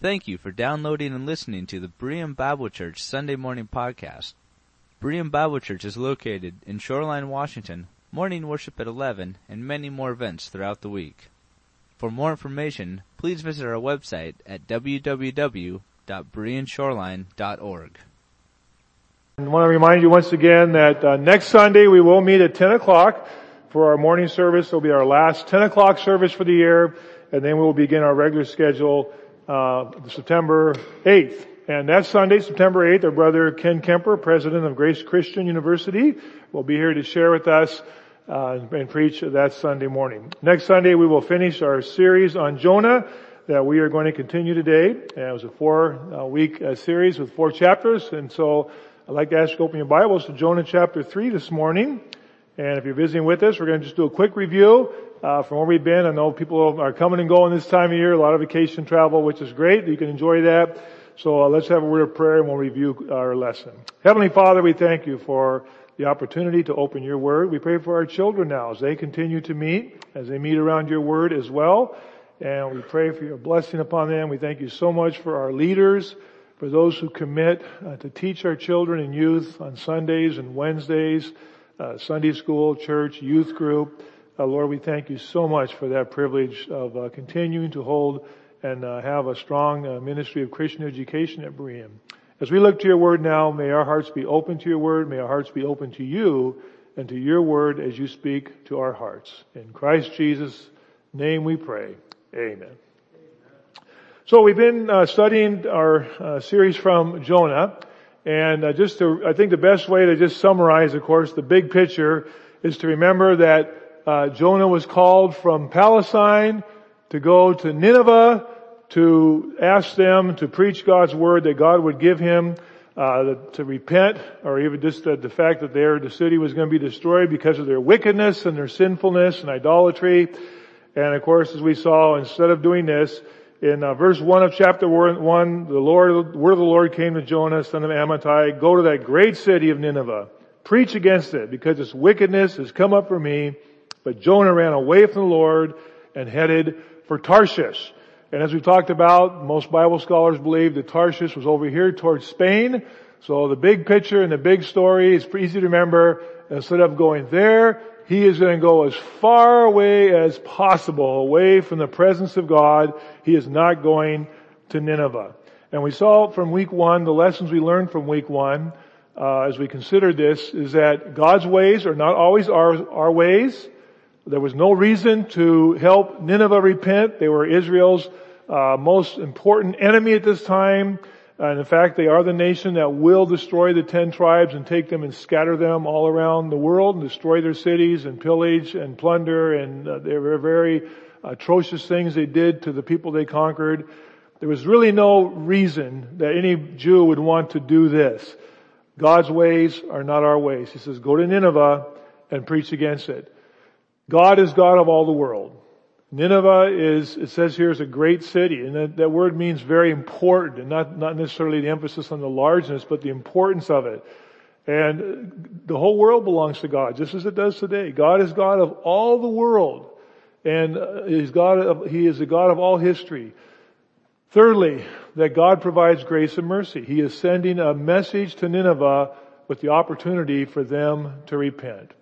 Thank you for downloading and listening to the Berean Bible Church Sunday Morning Podcast. Berean Bible Church is located in Shoreline, Washington, morning worship at 11, and many more events throughout the week. For more information, please visit our website at www.bereanshoreline.org. I want to remind you once again that uh, next Sunday we will meet at 10 o'clock for our morning service. It'll be our last 10 o'clock service for the year, and then we will begin our regular schedule uh, September 8th. And that Sunday, September 8th, our brother Ken Kemper, president of Grace Christian University, will be here to share with us uh, and preach that Sunday morning. Next Sunday, we will finish our series on Jonah that we are going to continue today. And it was a four-week uh, series with four chapters, and so I'd like to ask you to open your Bibles to Jonah chapter 3 this morning. And if you're visiting with us, we're going to just do a quick review uh, from where we've been. I know people are coming and going this time of year, a lot of vacation travel, which is great. You can enjoy that. So uh, let's have a word of prayer and we'll review our lesson. Heavenly Father, we thank you for the opportunity to open your word. We pray for our children now as they continue to meet, as they meet around your word as well. And we pray for your blessing upon them. We thank you so much for our leaders, for those who commit uh, to teach our children and youth on Sundays and Wednesdays, uh, Sunday school, church, youth group. Uh, Lord, we thank you so much for that privilege of uh, continuing to hold and uh, have a strong uh, ministry of Christian education at Berean. As we look to your word now, may our hearts be open to your word. May our hearts be open to you and to your word as you speak to our hearts. In Christ Jesus' name we pray. Amen. So we've been uh, studying our uh, series from Jonah, and just to, I think the best way to just summarize, of course, the big picture is to remember that uh, Jonah was called from Palestine to go to Nineveh to ask them to preach God's word that God would give him uh, to repent, or even just the, the fact that their the city was going to be destroyed because of their wickedness and their sinfulness and idolatry. And of course, as we saw, instead of doing this, in uh, verse 1 of chapter 1, the Lord, the word of the Lord came to Jonah, son of Amittai, go to that great city of Nineveh. Preach against it, because its wickedness has come up for me, but Jonah ran away from the Lord and headed for Tarshish. And as we talked about, most Bible scholars believe that Tarshish was over here towards Spain. So the big picture and the big story is easy to remember. Instead of going there, he is going to go as far away as possible, away from the presence of God. He is not going to Nineveh. And we saw from week one, the lessons we learned from week one, uh, as we considered this, is that God's ways are not always our, our ways. There was no reason to help Nineveh repent. They were Israel's uh, most important enemy at this time. And in fact, they are the nation that will destroy the ten tribes and take them and scatter them all around the world and destroy their cities and pillage and plunder. And uh, were very atrocious things they did to the people they conquered. There was really no reason that any Jew would want to do this. God's ways are not our ways. He says, go to Nineveh and preach against it. God is God of all the world. Nineveh is, it says here, is a great city, and that, that word means very important, and not, not necessarily the emphasis on the largeness, but the importance of it. And the whole world belongs to God, just as it does today. God is God of all the world, and uh, He's God of, He is the God of all history. Thirdly, that God provides grace and mercy. He is sending a message to Nineveh with the opportunity for them to repent.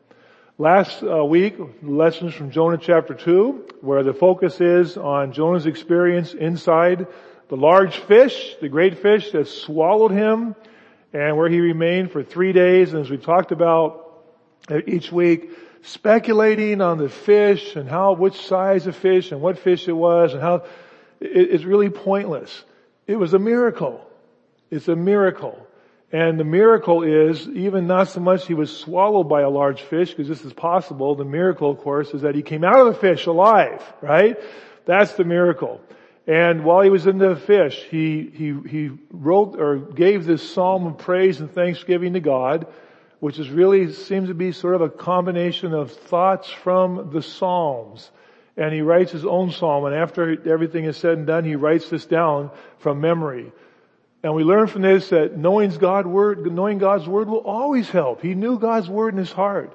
Last uh, week, lessons from Jonah chapter 2, where the focus is on Jonah's experience inside the large fish, the great fish that swallowed him, and where he remained for three days. And as we talked about each week, speculating on the fish and how, which size of fish and what fish it was and how it's really pointless. It was a miracle. It's a miracle. And the miracle is even not so much he was swallowed by a large fish, because this is possible. The miracle, of course, is that he came out of the fish alive, right? That's the miracle. And while he was in the fish, he, he, he wrote or gave this psalm of praise and thanksgiving to God, which is really seems to be sort of a combination of thoughts from the Psalms. And he writes his own psalm, and after everything is said and done, he writes this down from memory. And we learn from this that knowing God's word, knowing God's word will always help. He knew God's word in his heart.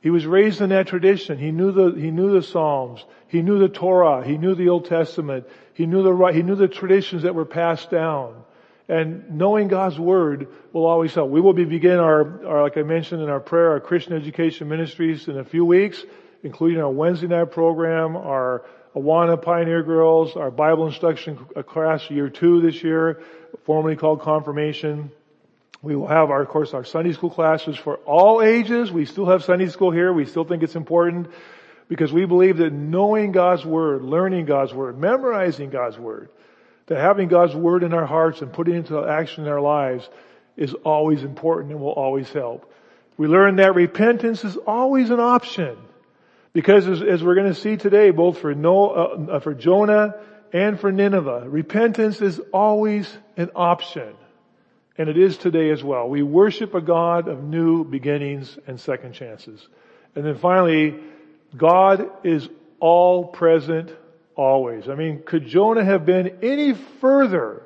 He was raised in that tradition. He knew the, he knew the Psalms. He knew the Torah. He knew the Old Testament. He knew the he knew the traditions that were passed down. And knowing God's Word will always help. We will be beginning our, our, like I mentioned in our prayer, our Christian education ministries in a few weeks, including our Wednesday night program, our Awana Pioneer Girls, our Bible instruction uh, class year two this year, formerly called confirmation. We will have our, of course, our Sunday school classes for all ages. We still have Sunday school here. We still think it's important because we believe that knowing God's Word, learning God's Word, memorizing God's Word, that having God's Word in our hearts and putting it into action in our lives is always important and will always help. We learn that repentance is always an option. Because as, as we're going to see today, both for Noah, uh, for Jonah and for Nineveh, repentance is always an option. And it is today as well. We worship a God of new beginnings and second chances. And then finally, God is all present always. I mean, could Jonah have been any further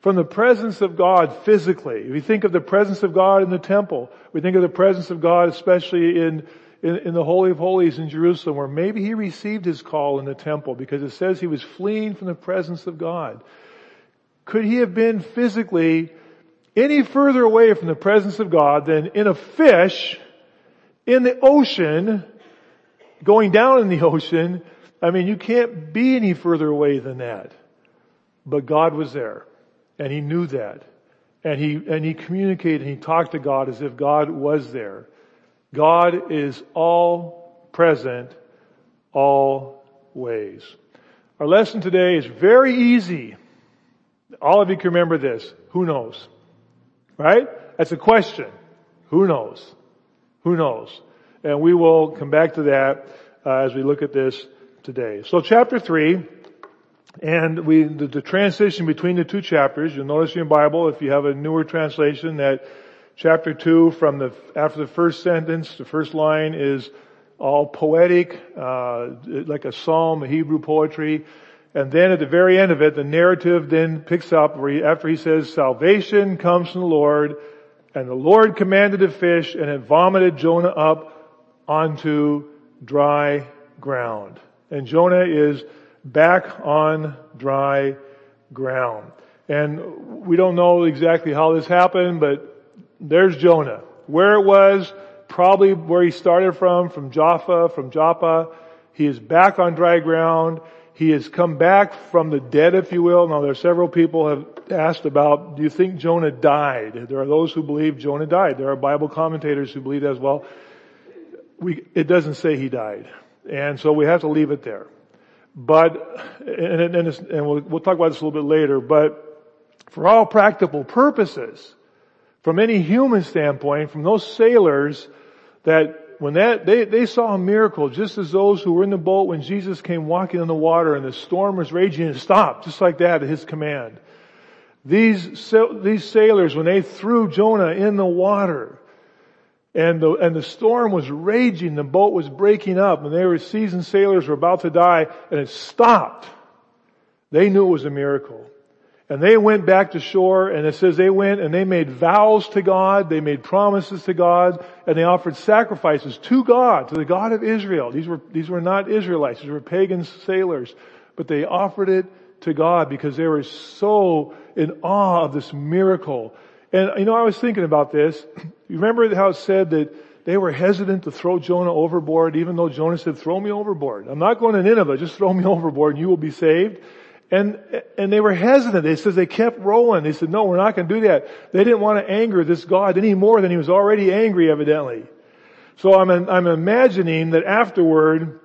from the presence of God physically? If we think of the presence of God in the temple. We think of the presence of God especially in, in, in the Holy of Holies in Jerusalem where maybe he received his call in the temple because it says he was fleeing from the presence of God. Could he have been physically any further away from the presence of God than in a fish in the ocean, going down in the ocean. I mean, you can't be any further away than that. But God was there. And he knew that. And he, and he communicated and he talked to God as if God was there. God is all present, always. Our lesson today is very easy. All of you can remember this. Who knows? Right? That's a question. Who knows? Who knows? And we will come back to that uh, as we look at this today. So chapter 3, and we, the, the, transition between the two chapters, you'll notice in your Bible, if you have a newer translation, that chapter 2 from the, after the first sentence, the first line is all poetic, uh, like a psalm, a Hebrew poetry. And then at the very end of it, the narrative then picks up where he, after he says, salvation comes from the Lord, and the Lord commanded a fish, and it vomited Jonah up onto dry ground. And Jonah is back on dry ground. And we don't know exactly how this happened, but there's Jonah. Where it was, probably where he started from, from Jaffa, from Joppa. He is back on dry ground. He has come back from the dead, if you will. Now there are several people have asked about, do you think Jonah died? There are those who believe Jonah died. There are Bible commentators who believe that as well. We, it doesn't say he died. And so we have to leave it there. But, and, and, and we'll, we'll talk about this a little bit later, but for all practical purposes, from any human standpoint, from those sailors that when that, they, they saw a miracle just as those who were in the boat when Jesus came walking in the water and the storm was raging and stopped just like that at his command. These, these sailors, when they threw Jonah in the water and the, and the storm was raging, the boat was breaking up and they were seasoned sailors were about to die and it stopped. They knew it was a miracle. And they went back to shore and it says they went and they made vows to God, they made promises to God, and they offered sacrifices to God, to the God of Israel. These were, these were not Israelites, these were pagan sailors, but they offered it to God because they were so in awe of this miracle. And you know, I was thinking about this. You remember how it said that they were hesitant to throw Jonah overboard, even though Jonah said, throw me overboard. I'm not going to Nineveh, just throw me overboard and you will be saved. And, and they were hesitant. They says they kept rolling. They said, no, we're not going to do that. They didn't want to anger this God any more than he was already angry, evidently. So I'm, I'm imagining that afterward,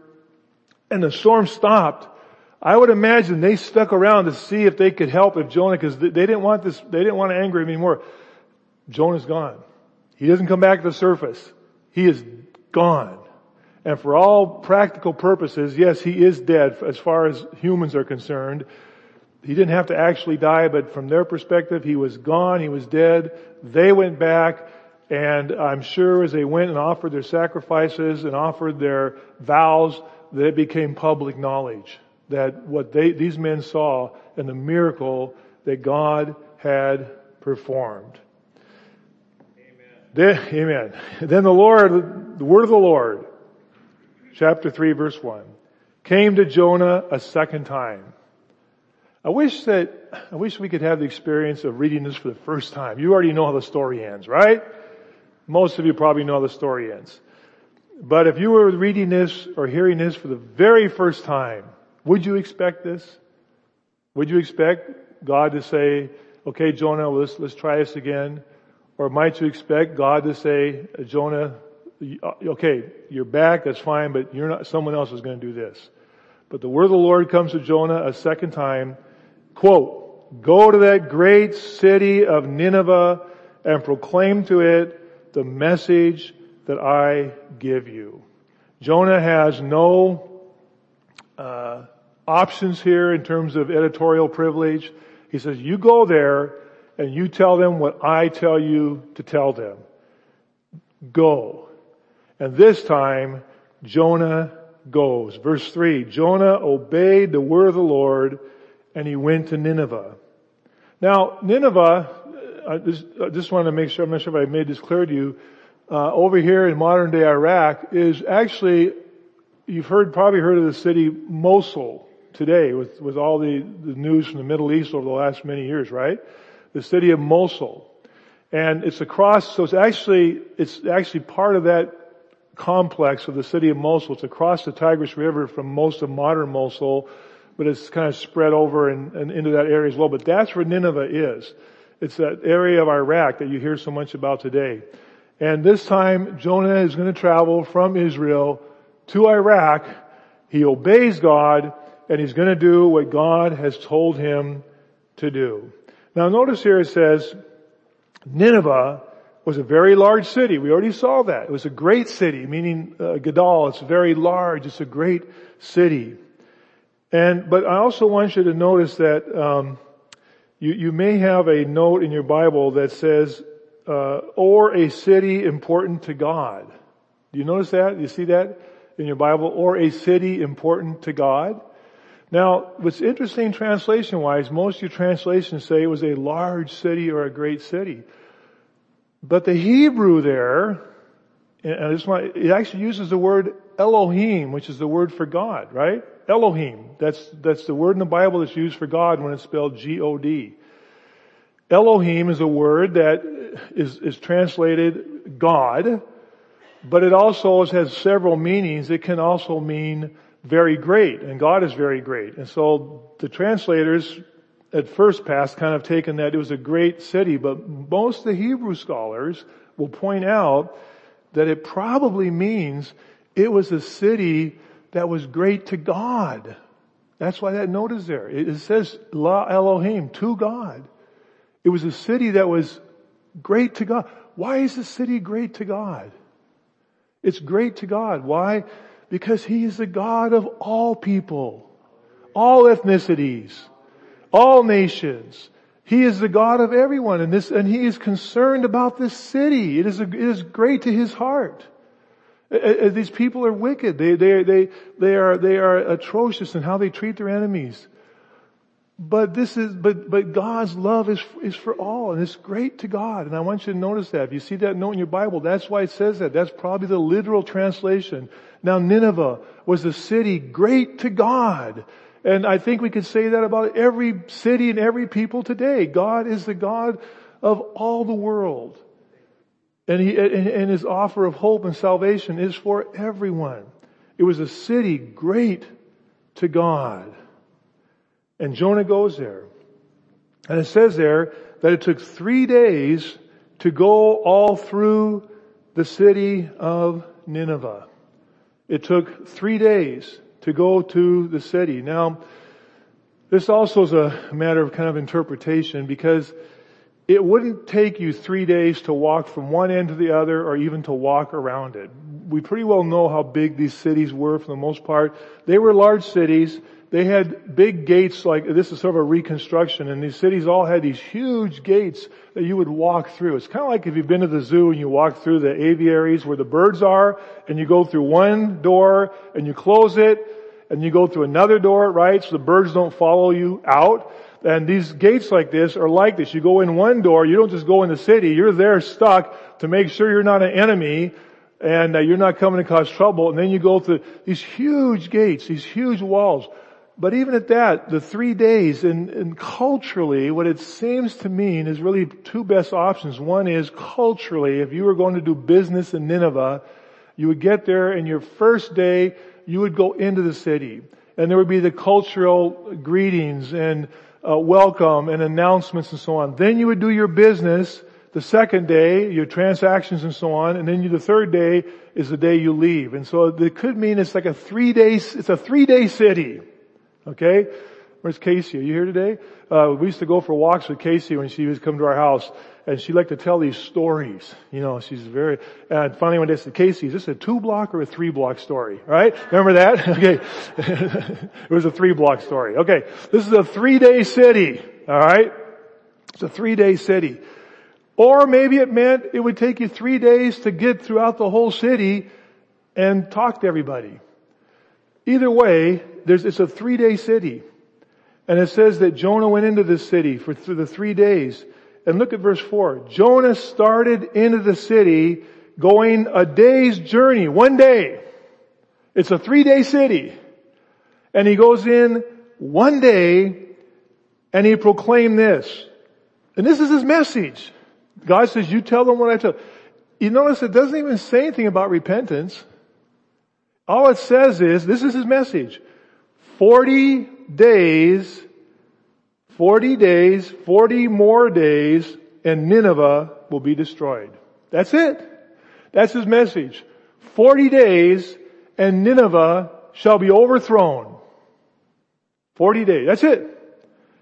and the storm stopped, I would imagine they stuck around to see if they could help if Jonah, because they didn't want this, they didn't want to anger him anymore. Jonah's gone. He doesn't come back to the surface. He is gone. And for all practical purposes, yes, he is dead as far as humans are concerned. He didn't have to actually die, but from their perspective, he was gone, he was dead. They went back, and I'm sure as they went and offered their sacrifices and offered their vows, that it became public knowledge that what they, these men saw and the miracle that God had performed. Amen. Then, amen. Then the Lord, the word of the Lord chapter 3 verse 1, came to Jonah a second time. I wish that, I wish we could have the experience of reading this for the first time. You already know how the story ends, right? Most of you probably know how the story ends. But if you were reading this or hearing this for the very first time, would you expect this? Would you expect God to say, okay, Jonah, let's, let's try this again? Or might you expect God to say, Jonah, okay, you're back, that's fine, but you're not, someone else is going to do this. But the word of the Lord comes to Jonah a second time, quote, go to that great city of Nineveh and proclaim to it the message that I give you. Jonah has no uh, options here in terms of editorial privilege. He says, you go there and you tell them what I tell you to tell them. Go. And this time, Jonah goes. Verse 3, Jonah obeyed the word of the Lord and he went to Nineveh. Now, Nineveh, I just, I just want to make sure, I'm not sure if I made this clear to you, uh, over here in modern day Iraq is actually, you've heard, probably heard of the city Mosul today with, with all the, the news from the Middle East over the last many years, right? The city of Mosul. And it's across, so it's actually, it's actually part of that complex of the city of Mosul. It's across the Tigris River from most of modern Mosul but it's kind of spread over and, and into that area as well. But that's where Nineveh is. It's that area of Iraq that you hear so much about today. And this time, Jonah is going to travel from Israel to Iraq. He obeys God, and he's going to do what God has told him to do. Now notice here it says, Nineveh was a very large city. We already saw that. It was a great city, meaning uh, Gadal. It's very large. It's a great city. And, but I also want you to notice that, um, you, you may have a note in your Bible that says, uh, or a city important to God. Do you notice that? Do you see that in your Bible? Or a city important to God? Now, what's interesting translation wise, most of your translations say it was a large city or a great city. But the Hebrew there, and it actually uses the word Elohim, which is the word for God, right? Elohim. That's, that's the word in the Bible that's used for God when it's spelled G-O-D. Elohim is a word that is, is translated God, but it also has several meanings. It can also mean very great, and God is very great. And so the translators at first pass kind of taken that it was a great city, but most of the Hebrew scholars will point out that it probably means it was a city that was great to God. That's why that note is there. It says La Elohim, to God. It was a city that was great to God. Why is the city great to God? It's great to God. Why? Because He is the God of all people, all ethnicities, all nations. He is the God of everyone and this, and He is concerned about this city. It is, a, it is great to His heart. These people are wicked. They, they, they, they are, they are atrocious in how they treat their enemies. But this is, but, but God's love is, is for all and it's great to God. And I want you to notice that. If you see that note in your Bible, that's why it says that. That's probably the literal translation. Now Nineveh was a city great to God. And I think we could say that about every city and every people today. God is the God of all the world. And, he, and his offer of hope and salvation is for everyone. It was a city great to God. And Jonah goes there. And it says there that it took three days to go all through the city of Nineveh. It took three days to go to the city. Now, this also is a matter of kind of interpretation because it wouldn't take you three days to walk from one end to the other or even to walk around it. We pretty well know how big these cities were for the most part. They were large cities. They had big gates like, this is sort of a reconstruction and these cities all had these huge gates that you would walk through. It's kind of like if you've been to the zoo and you walk through the aviaries where the birds are and you go through one door and you close it and you go through another door, right? So the birds don't follow you out. And these gates like this are like this. You go in one door, you don't just go in the city, you're there stuck to make sure you're not an enemy and uh, you're not coming to cause trouble. And then you go through these huge gates, these huge walls. But even at that, the three days, and, and, culturally, what it seems to mean is really two best options. One is culturally, if you were going to do business in Nineveh, you would get there and your first day, you would go into the city. And there would be the cultural greetings and uh, welcome and announcements and so on. Then you would do your business the second day, your transactions and so on, and then you, the third day is the day you leave. And so it could mean it's like a three day, it's a three day city. Okay? Where's Casey? Are you here today? Uh, we used to go for walks with Casey when she was come to our house, and she liked to tell these stories. You know, she's very. And finally, one day I said, "Casey, is this a two block or a three block story?" Right? Remember that? Okay, it was a three block story. Okay, this is a three day city. All right, it's a three day city. Or maybe it meant it would take you three days to get throughout the whole city and talk to everybody. Either way, it's a three day city. And it says that Jonah went into the city for th- the three days. And look at verse four. Jonah started into the city going a day's journey, one day. It's a three day city. And he goes in one day and he proclaimed this. And this is his message. God says, you tell them what I tell. You notice it doesn't even say anything about repentance. All it says is, this is his message. 40 days, 40 days, 40 more days, and Nineveh will be destroyed. That's it. That's his message. 40 days, and Nineveh shall be overthrown. 40 days. That's it.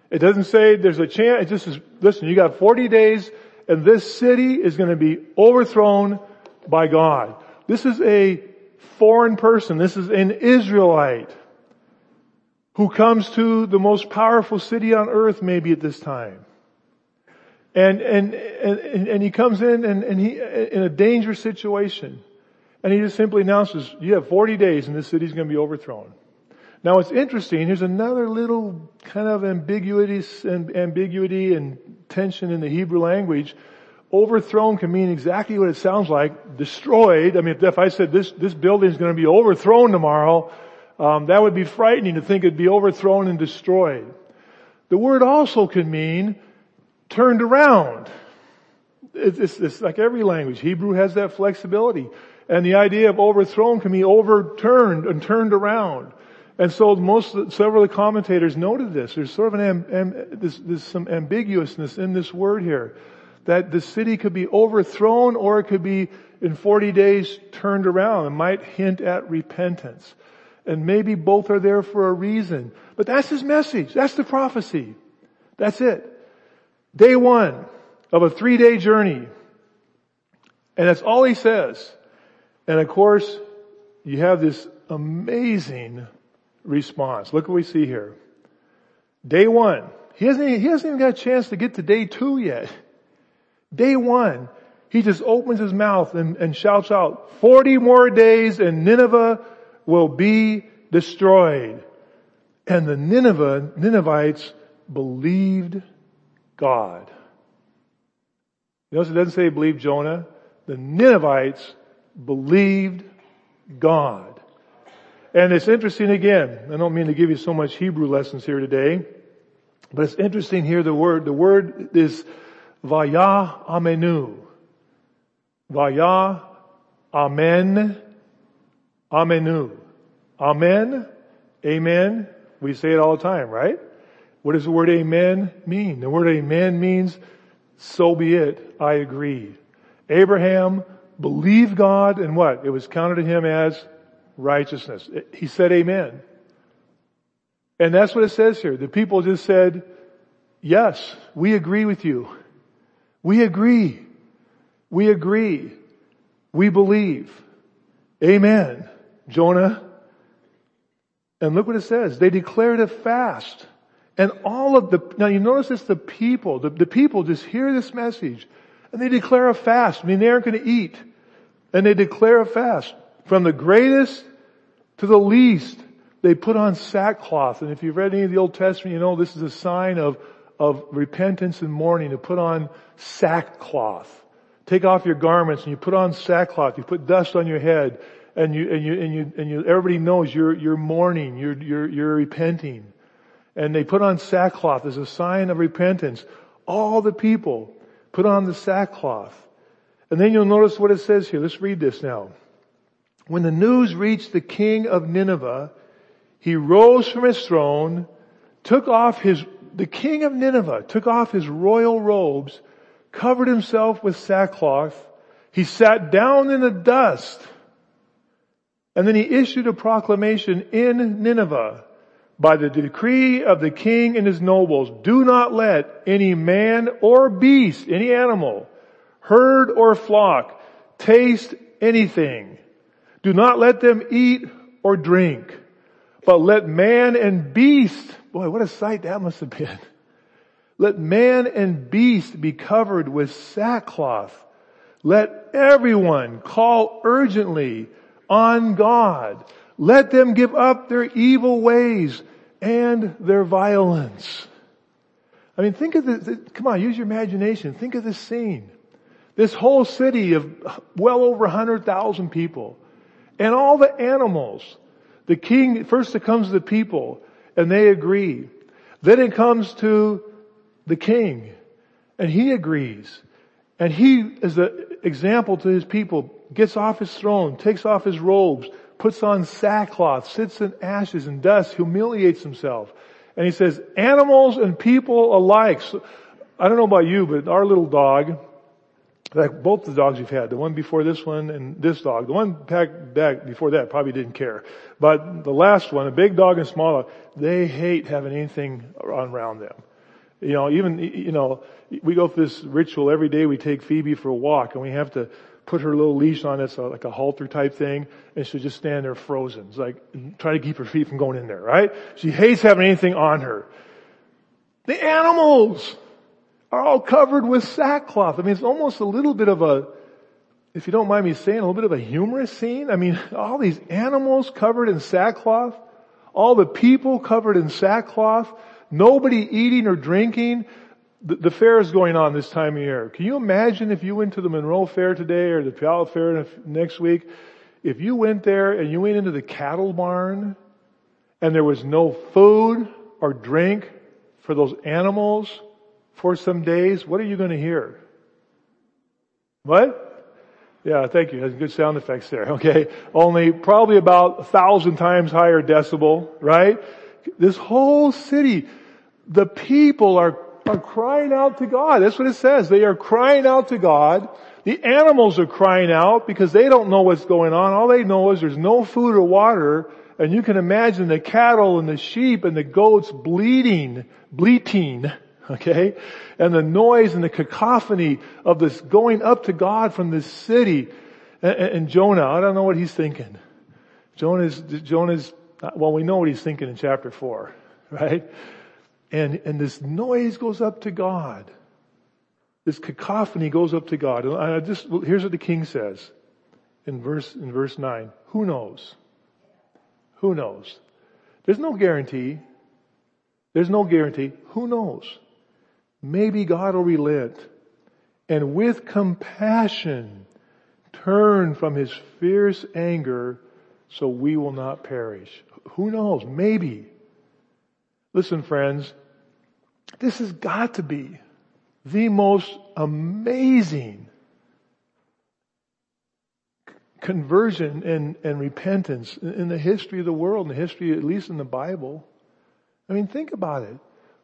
It doesn't say there's a chance. It just says, listen, you got 40 days and this city is going to be overthrown by God. This is a foreign person. This is an Israelite who comes to the most powerful city on earth maybe at this time. And, and, and, and he comes in and, and he, in a dangerous situation. And he just simply announces, you have 40 days and this city's going to be overthrown. Now it's interesting, here's another little kind of ambiguity ambiguity and tension in the Hebrew language. Overthrown can mean exactly what it sounds like, destroyed. I mean, if I said this, this building is going to be overthrown tomorrow, um, that would be frightening to think it'd be overthrown and destroyed. The word also can mean turned around. It's, it's, it's like every language. Hebrew has that flexibility. And the idea of overthrown can be overturned and turned around. And so most, several of the commentators noted this. There's sort of an, am, this, there's some ambiguousness in this word here. That the city could be overthrown or it could be in 40 days turned around. It might hint at repentance. And maybe both are there for a reason. But that's his message. That's the prophecy. That's it. Day one of a three day journey. And that's all he says. And of course, you have this amazing response. Look what we see here. Day one. He hasn't, he hasn't even got a chance to get to day two yet. Day one. He just opens his mouth and, and shouts out, 40 more days and Nineveh will be destroyed. And the Nineveh, Ninevites believed God. Notice it doesn't say believe Jonah. The Ninevites believed God. And it's interesting again, I don't mean to give you so much Hebrew lessons here today, but it's interesting here the word, the word is Vaya Amenu. Vaya Amen Amenu. Amen. Amen. We say it all the time, right? What does the word amen mean? The word amen means, so be it, I agree. Abraham believed God and what? It was counted to him as righteousness. He said amen. And that's what it says here. The people just said, yes, we agree with you. We agree. We agree. We believe. Amen. Jonah. And look what it says. They declared a fast. And all of the, now you notice it's the people, the, the people just hear this message and they declare a fast. I mean, they aren't going to eat. And they declare a fast. From the greatest to the least, they put on sackcloth. And if you've read any of the Old Testament, you know this is a sign of, of repentance and mourning to put on sackcloth. Take off your garments and you put on sackcloth. You put dust on your head and you, and you, and you, and you, everybody knows you're, you're mourning, you're, you're, you're repenting. And they put on sackcloth as a sign of repentance. All the people put on the sackcloth. And then you'll notice what it says here. Let's read this now. When the news reached the king of Nineveh, he rose from his throne, took off his, the king of Nineveh took off his royal robes, covered himself with sackcloth. He sat down in the dust and then he issued a proclamation in Nineveh by the decree of the king and his nobles, do not let any man or beast, any animal, herd or flock, taste anything. Do not let them eat or drink, but let man and beast, boy, what a sight that must have been. Let man and beast be covered with sackcloth. Let everyone call urgently on God. Let them give up their evil ways and their violence. I mean, think of this, come on, use your imagination. Think of this scene. This whole city of well over 100,000 people and all the animals. The king, first it comes to the people and they agree. Then it comes to the king and he agrees. And he, is an example to his people, gets off his throne, takes off his robes, puts on sackcloth, sits in ashes and dust, humiliates himself. And he says, animals and people alike. So, I don't know about you, but our little dog, like both the dogs we've had, the one before this one and this dog, the one back, back before that probably didn't care. But the last one, a big dog and small dog, they hate having anything around them. You know, even, you know, we go through this ritual every day we take Phoebe for a walk and we have to put her little leash on it, so like a halter type thing, and she'll just stand there frozen. It's like, try to keep her feet from going in there, right? She hates having anything on her. The animals are all covered with sackcloth. I mean, it's almost a little bit of a, if you don't mind me saying, a little bit of a humorous scene. I mean, all these animals covered in sackcloth, all the people covered in sackcloth, nobody eating or drinking, the, the, fair is going on this time of year. Can you imagine if you went to the Monroe Fair today or the Puyallup Fair next week? If you went there and you went into the cattle barn and there was no food or drink for those animals for some days, what are you going to hear? What? Yeah, thank you. Has good sound effects there. Okay. Only probably about a thousand times higher decibel, right? This whole city, the people are are crying out to God. That's what it says. They are crying out to God. The animals are crying out because they don't know what's going on. All they know is there's no food or water. And you can imagine the cattle and the sheep and the goats bleeding, bleating, okay? And the noise and the cacophony of this going up to God from this city. And, and Jonah, I don't know what he's thinking. Jonah's, Jonah's, well, we know what he's thinking in chapter four, right? And, and this noise goes up to God. This cacophony goes up to God. And I just, here's what the king says in verse, in verse 9. Who knows? Who knows? There's no guarantee. There's no guarantee. Who knows? Maybe God will relent and with compassion turn from his fierce anger so we will not perish. Who knows? Maybe. Listen friends, this has got to be the most amazing conversion and, and repentance in the history of the world, in the history, at least in the Bible. I mean, think about it.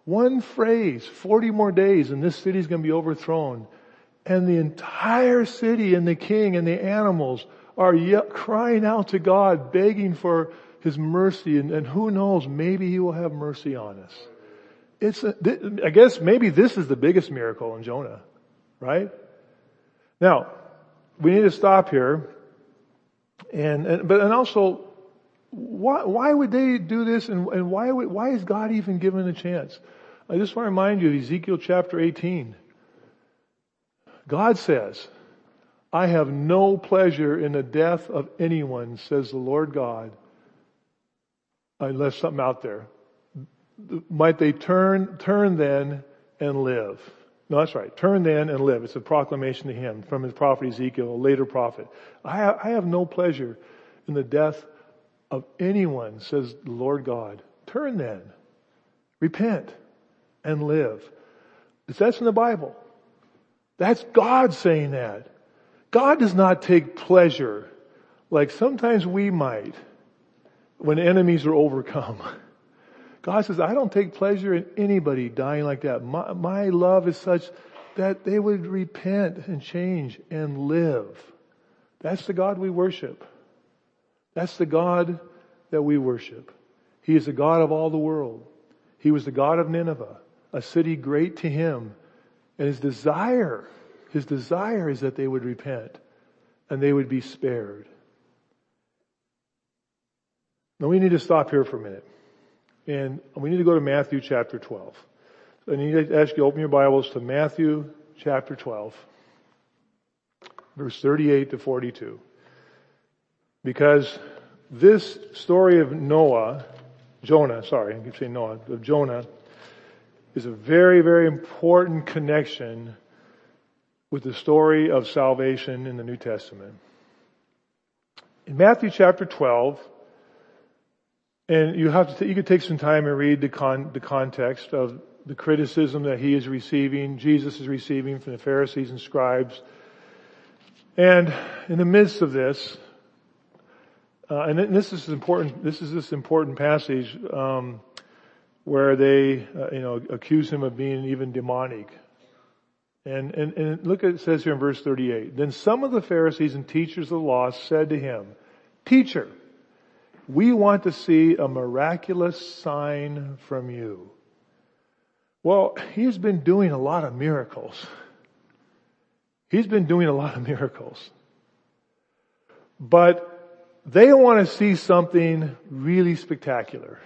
One phrase, 40 more days and this city is going to be overthrown. And the entire city and the king and the animals are crying out to God, begging for his mercy. And, and who knows, maybe he will have mercy on us. It's, a, I guess maybe this is the biggest miracle in Jonah, right? Now, we need to stop here. And, and but, and also, why, why would they do this and, and why would, why is God even given a chance? I just want to remind you of Ezekiel chapter 18. God says, I have no pleasure in the death of anyone, says the Lord God, unless something out there might they turn, turn then and live. No, that's right. Turn then and live. It's a proclamation to him from his prophet Ezekiel, a later prophet. I have, I have no pleasure in the death of anyone, says the Lord God. Turn then. Repent and live. That's in the Bible. That's God saying that. God does not take pleasure like sometimes we might when enemies are overcome. God says, I don't take pleasure in anybody dying like that. My, my love is such that they would repent and change and live. That's the God we worship. That's the God that we worship. He is the God of all the world. He was the God of Nineveh, a city great to him. And his desire, his desire is that they would repent and they would be spared. Now we need to stop here for a minute. And we need to go to Matthew chapter 12. I need to ask you to open your Bibles to Matthew chapter 12, verse 38 to 42. Because this story of Noah, Jonah, sorry, I keep saying Noah, of Jonah, is a very, very important connection with the story of salvation in the New Testament. In Matthew chapter 12, and you have to, you could take some time and read the con, the context of the criticism that he is receiving, Jesus is receiving from the Pharisees and scribes. And in the midst of this, uh, and this is important, this is this important passage, um, where they, uh, you know, accuse him of being even demonic. And, and, and look at it says here in verse 38. Then some of the Pharisees and teachers of the law said to him, Teacher, we want to see a miraculous sign from you. Well, he's been doing a lot of miracles. He's been doing a lot of miracles. But they want to see something really spectacular.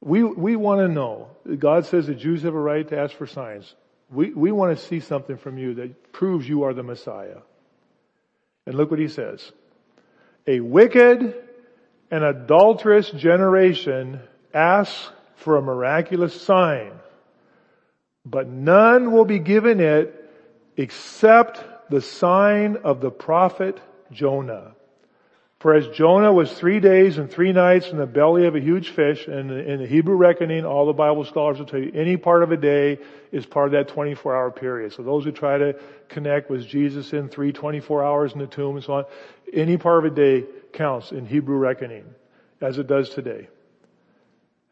We, we want to know. God says the Jews have a right to ask for signs. We, we want to see something from you that proves you are the Messiah. And look what he says. A wicked an adulterous generation asks for a miraculous sign, but none will be given it except the sign of the prophet Jonah. For as Jonah was three days and three nights in the belly of a huge fish, and in the Hebrew reckoning, all the Bible scholars will tell you any part of a day is part of that 24 hour period. So those who try to connect was Jesus in three 24 hours in the tomb and so on, any part of a day counts in Hebrew reckoning, as it does today.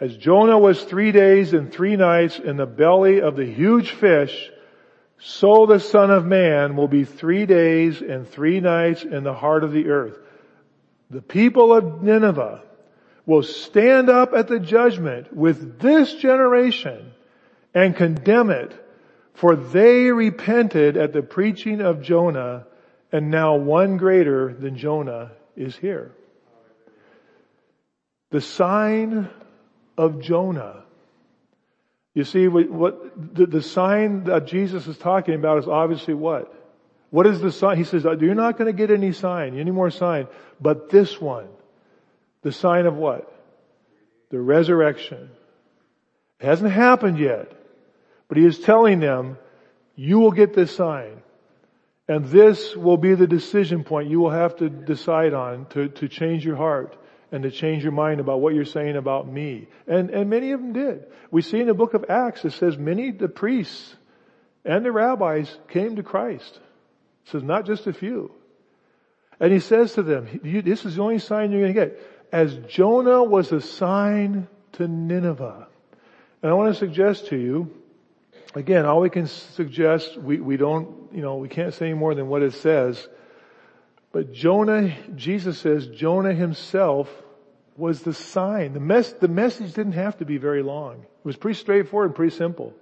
As Jonah was three days and three nights in the belly of the huge fish, so the Son of Man will be three days and three nights in the heart of the earth. The people of Nineveh will stand up at the judgment with this generation and condemn it, for they repented at the preaching of Jonah, and now one greater than Jonah is here. The sign of Jonah. You see, what, the, the, sign that Jesus is talking about is obviously what? What is the sign? He says, you're not going to get any sign, any more sign, but this one. The sign of what? The resurrection. It hasn't happened yet, but he is telling them, you will get this sign. And this will be the decision point you will have to decide on to, to change your heart and to change your mind about what you're saying about me. And, and many of them did. We see in the book of Acts, it says many the priests and the rabbis came to Christ. It says not just a few. And he says to them, this is the only sign you're going to get. As Jonah was a sign to Nineveh. And I want to suggest to you again, all we can suggest, we, we don't, you know, we can't say any more than what it says. But Jonah, Jesus says Jonah himself was the sign. The mess, the message didn't have to be very long. It was pretty straightforward and pretty simple.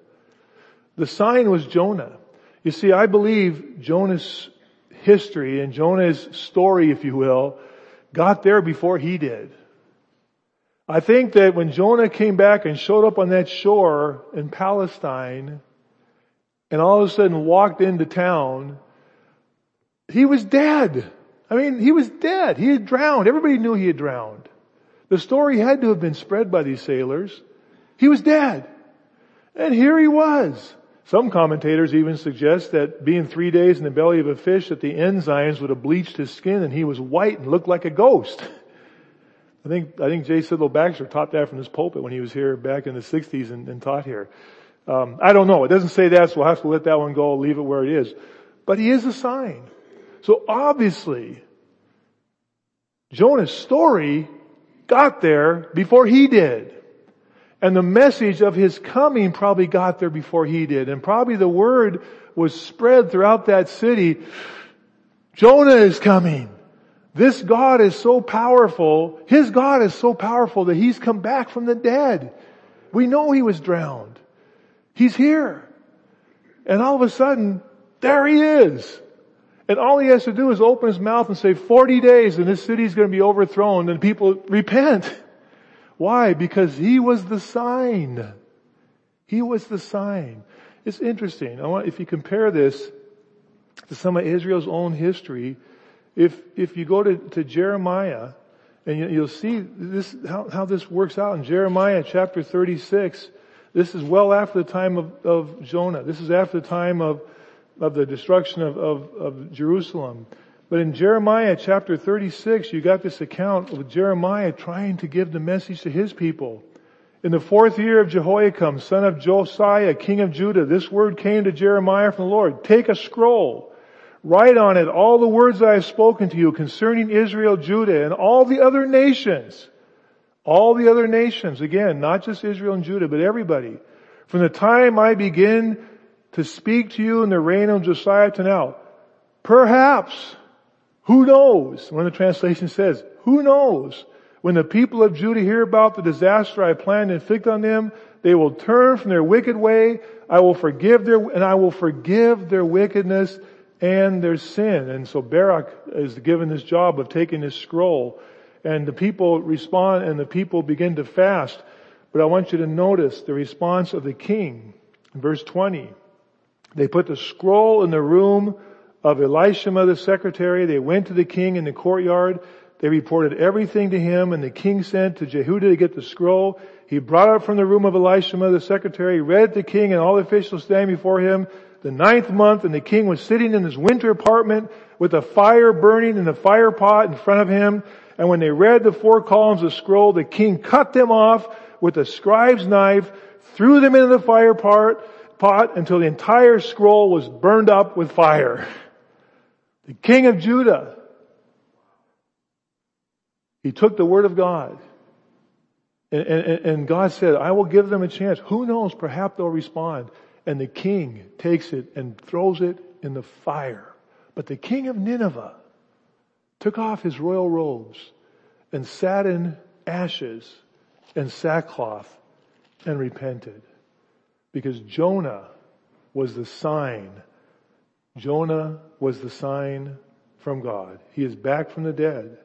The sign was Jonah. You see, I believe Jonah's history and Jonah's story, if you will, got there before he did. I think that when Jonah came back and showed up on that shore in Palestine and all of a sudden walked into town, he was dead. I mean, he was dead. He had drowned. Everybody knew he had drowned. The story had to have been spread by these sailors. He was dead. And here he was. Some commentators even suggest that being three days in the belly of a fish that the enzymes would have bleached his skin and he was white and looked like a ghost. I think, I think J. Sidlow Baxter taught that from his pulpit when he was here back in the 60s and, and taught here. Um, I don't know. It doesn't say that, so we'll have to let that one go, leave it where it is. But he is a sign. So obviously, Jonah's story got there before he did. And the message of his coming probably got there before he did. And probably the word was spread throughout that city. Jonah is coming. This God is so powerful. His God is so powerful that he's come back from the dead. We know he was drowned. He's here. And all of a sudden, there he is. And all he has to do is open his mouth and say 40 days and this city is going to be overthrown and people repent. Why? Because he was the sign. He was the sign. It's interesting. I want, if you compare this to some of Israel's own history, if, if you go to, to Jeremiah, and you, will see this, how, how this works out in Jeremiah chapter 36, this is well after the time of, of Jonah. This is after the time of, of the destruction of, of, of Jerusalem. But in Jeremiah chapter 36, you got this account of Jeremiah trying to give the message to his people. In the fourth year of Jehoiakim, son of Josiah, king of Judah, this word came to Jeremiah from the Lord. Take a scroll, write on it all the words I have spoken to you concerning Israel, Judah, and all the other nations. All the other nations, again, not just Israel and Judah, but everybody. From the time I begin to speak to you in the reign of Josiah to now, perhaps who knows? One of the translations says, who knows? When the people of Judah hear about the disaster I plan to inflict on them, they will turn from their wicked way. I will forgive their, and I will forgive their wickedness and their sin. And so Baruch is given this job of taking this scroll and the people respond and the people begin to fast. But I want you to notice the response of the king. In verse 20, they put the scroll in the room of Elishama the secretary. They went to the king in the courtyard. They reported everything to him and the king sent to Jehudi to get the scroll. He brought it from the room of Elishama the secretary, read it to the king and all the officials standing before him the ninth month and the king was sitting in his winter apartment with a fire burning in the fire pot in front of him. And when they read the four columns of scroll, the king cut them off with a scribe's knife, threw them into the fire pot, pot until the entire scroll was burned up with fire the king of Judah. He took the word of God. And, and, and, God said, I will give them a chance. Who knows? Perhaps they'll respond. And the king takes it and throws it in the fire. But the king of Nineveh took off his royal robes and sat in ashes and sackcloth and repented. Because Jonah was the sign Jonah was the sign from God. He is back from the dead.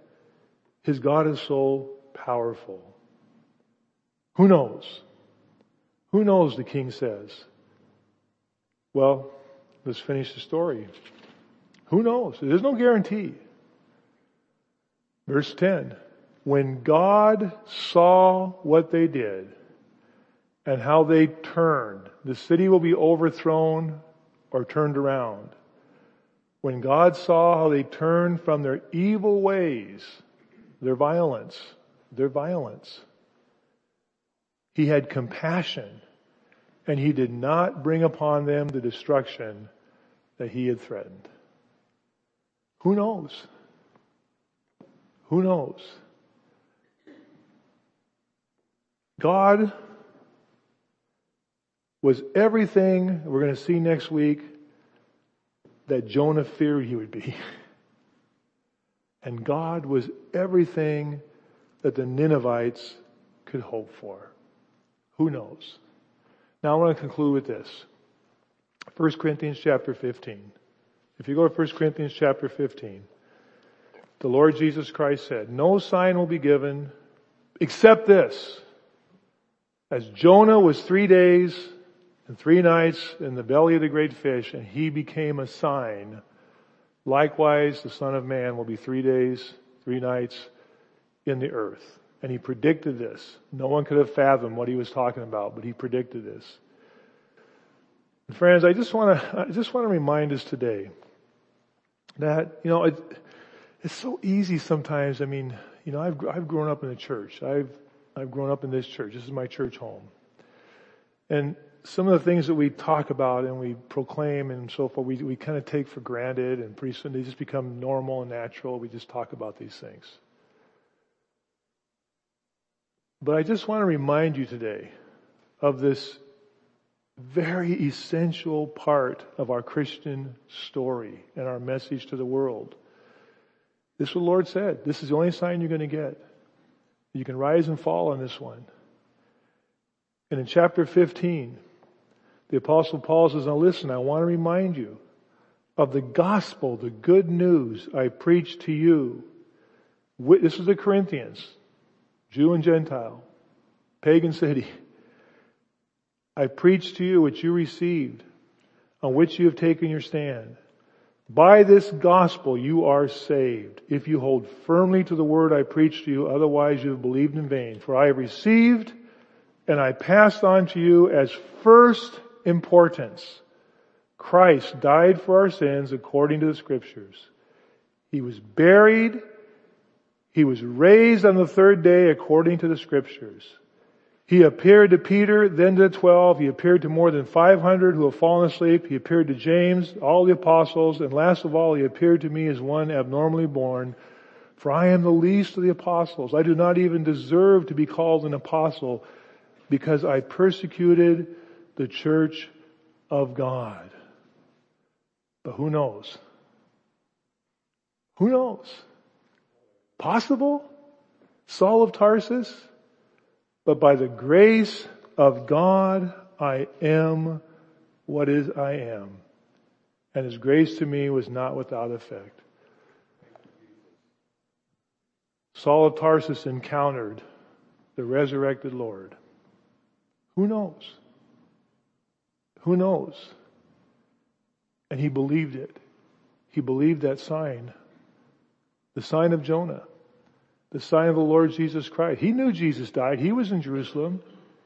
His God is so powerful. Who knows? Who knows, the king says. Well, let's finish the story. Who knows? There's no guarantee. Verse 10. When God saw what they did and how they turned, the city will be overthrown or turned around. When God saw how they turned from their evil ways, their violence, their violence, He had compassion and He did not bring upon them the destruction that He had threatened. Who knows? Who knows? God was everything we're going to see next week that Jonah feared he would be. And God was everything that the Ninevites could hope for. Who knows? Now I want to conclude with this. 1 Corinthians chapter 15. If you go to 1 Corinthians chapter 15, the Lord Jesus Christ said, no sign will be given except this. As Jonah was three days and three nights in the belly of the great fish, and he became a sign. Likewise, the Son of Man will be three days, three nights in the earth. And he predicted this. No one could have fathomed what he was talking about, but he predicted this. Friends, I just want to, I just want to remind us today that, you know, it, it's so easy sometimes. I mean, you know, I've, I've grown up in the church. I've, I've grown up in this church. This is my church home. And some of the things that we talk about and we proclaim and so forth, we, we kind of take for granted and pretty soon they just become normal and natural. We just talk about these things. But I just want to remind you today of this very essential part of our Christian story and our message to the world. This is what the Lord said. This is the only sign you're going to get. You can rise and fall on this one. And in chapter 15, the apostle Paul says, now listen, I want to remind you of the gospel, the good news I preached to you. This is the Corinthians, Jew and Gentile, pagan city. I preached to you what you received, on which you have taken your stand. By this gospel you are saved, if you hold firmly to the word I preached to you, otherwise you have believed in vain. For I have received and I passed on to you as first importance. Christ died for our sins according to the scriptures. He was buried. He was raised on the third day according to the scriptures. He appeared to Peter, then to the twelve. He appeared to more than 500 who have fallen asleep. He appeared to James, all the apostles, and last of all, he appeared to me as one abnormally born. For I am the least of the apostles. I do not even deserve to be called an apostle because I persecuted the church of God. But who knows? Who knows? Possible? Saul of Tarsus? but by the grace of God, I am what is I am. And his grace to me was not without effect. Saul of Tarsus encountered the resurrected Lord. Who knows? Who knows? And he believed it. He believed that sign. The sign of Jonah the sign of the Lord Jesus Christ. He knew Jesus died. He was in Jerusalem.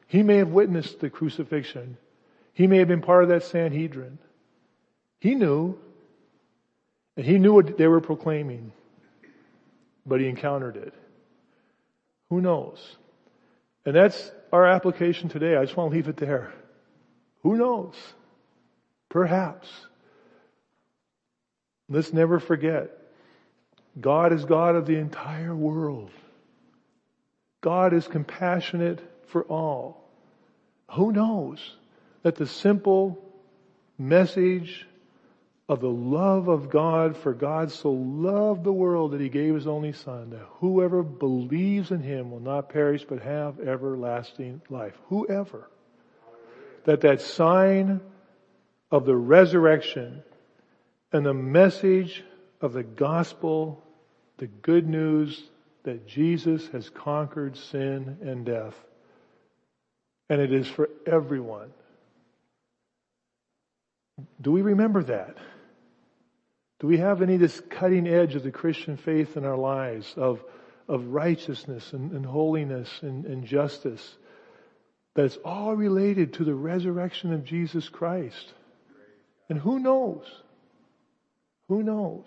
He may have witnessed the crucifixion. He may have been part of that Sanhedrin. He knew. And he knew what they were proclaiming. But he encountered it. Who knows? And that's our application today. I just want to leave it there. Who knows? Perhaps. Let's never forget God is God of the entire world. God is compassionate for all. Who knows that the simple message of the love of God for God so loved the world that he gave his only son that whoever believes in him will not perish but have everlasting life. Whoever. That that sign of the resurrection and the message of the gospel, the good news that Jesus has conquered sin and death. And it is for everyone. Do we remember that? Do we have any of this cutting edge of the Christian faith in our lives of, of righteousness and, and holiness and, and justice? That's all related to the resurrection of Jesus Christ. And who knows? Who knows?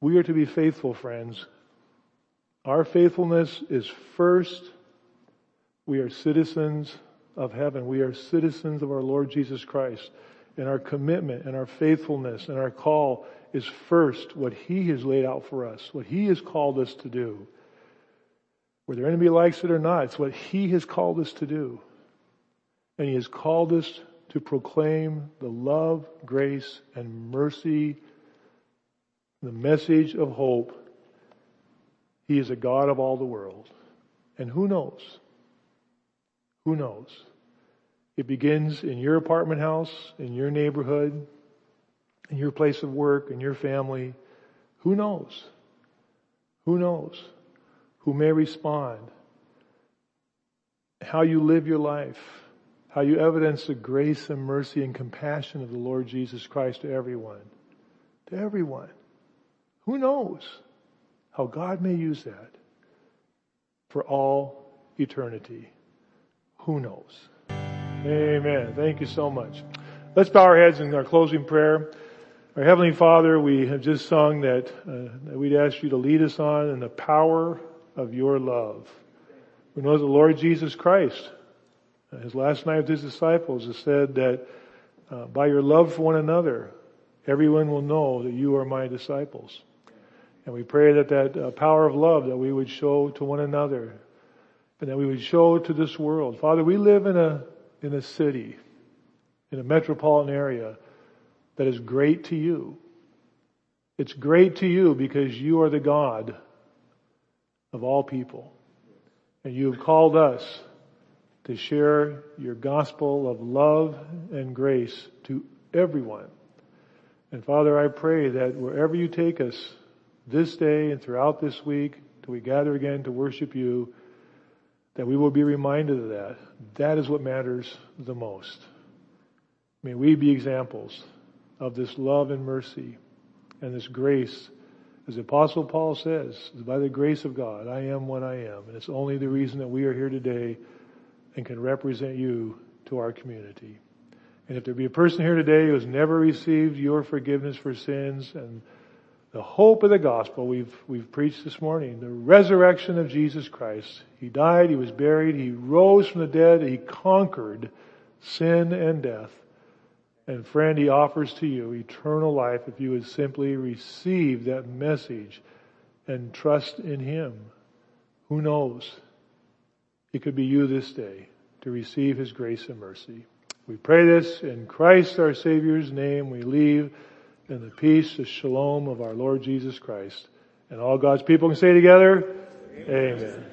We are to be faithful, friends. Our faithfulness is first. We are citizens of heaven. We are citizens of our Lord Jesus Christ. And our commitment and our faithfulness and our call is first what He has laid out for us, what He has called us to do. Whether anybody likes it or not, it's what He has called us to do. And He has called us to proclaim the love, grace, and mercy the message of hope. He is a God of all the world. And who knows? Who knows? It begins in your apartment house, in your neighborhood, in your place of work, in your family. Who knows? Who knows? Who may respond? How you live your life. How you evidence the grace and mercy and compassion of the Lord Jesus Christ to everyone. To everyone. Who knows how God may use that for all eternity? Who knows? Amen. Thank you so much. Let's bow our heads in our closing prayer. Our Heavenly Father, we have just sung that, uh, that we'd ask you to lead us on in the power of your love. We know the Lord Jesus Christ, uh, his last night with his disciples, has said that uh, by your love for one another, everyone will know that you are my disciples. And we pray that that uh, power of love that we would show to one another and that we would show to this world. Father, we live in a, in a city, in a metropolitan area that is great to you. It's great to you because you are the God of all people. And you have called us to share your gospel of love and grace to everyone. And Father, I pray that wherever you take us this day and throughout this week, till we gather again to worship you, that we will be reminded of that. That is what matters the most. May we be examples of this love and mercy and this grace. As the apostle Paul says, by the grace of God, I am what I am. And it's only the reason that we are here today and can represent you to our community. And if there be a person here today who has never received your forgiveness for sins and the hope of the gospel we've, we've preached this morning, the resurrection of Jesus Christ. He died, He was buried, He rose from the dead, He conquered sin and death. And friend, He offers to you eternal life if you would simply receive that message and trust in Him. Who knows? It could be you this day to receive His grace and mercy. We pray this in Christ our Savior's name. We leave in the peace, the shalom of our Lord Jesus Christ. And all God's people can say together, Amen. Amen.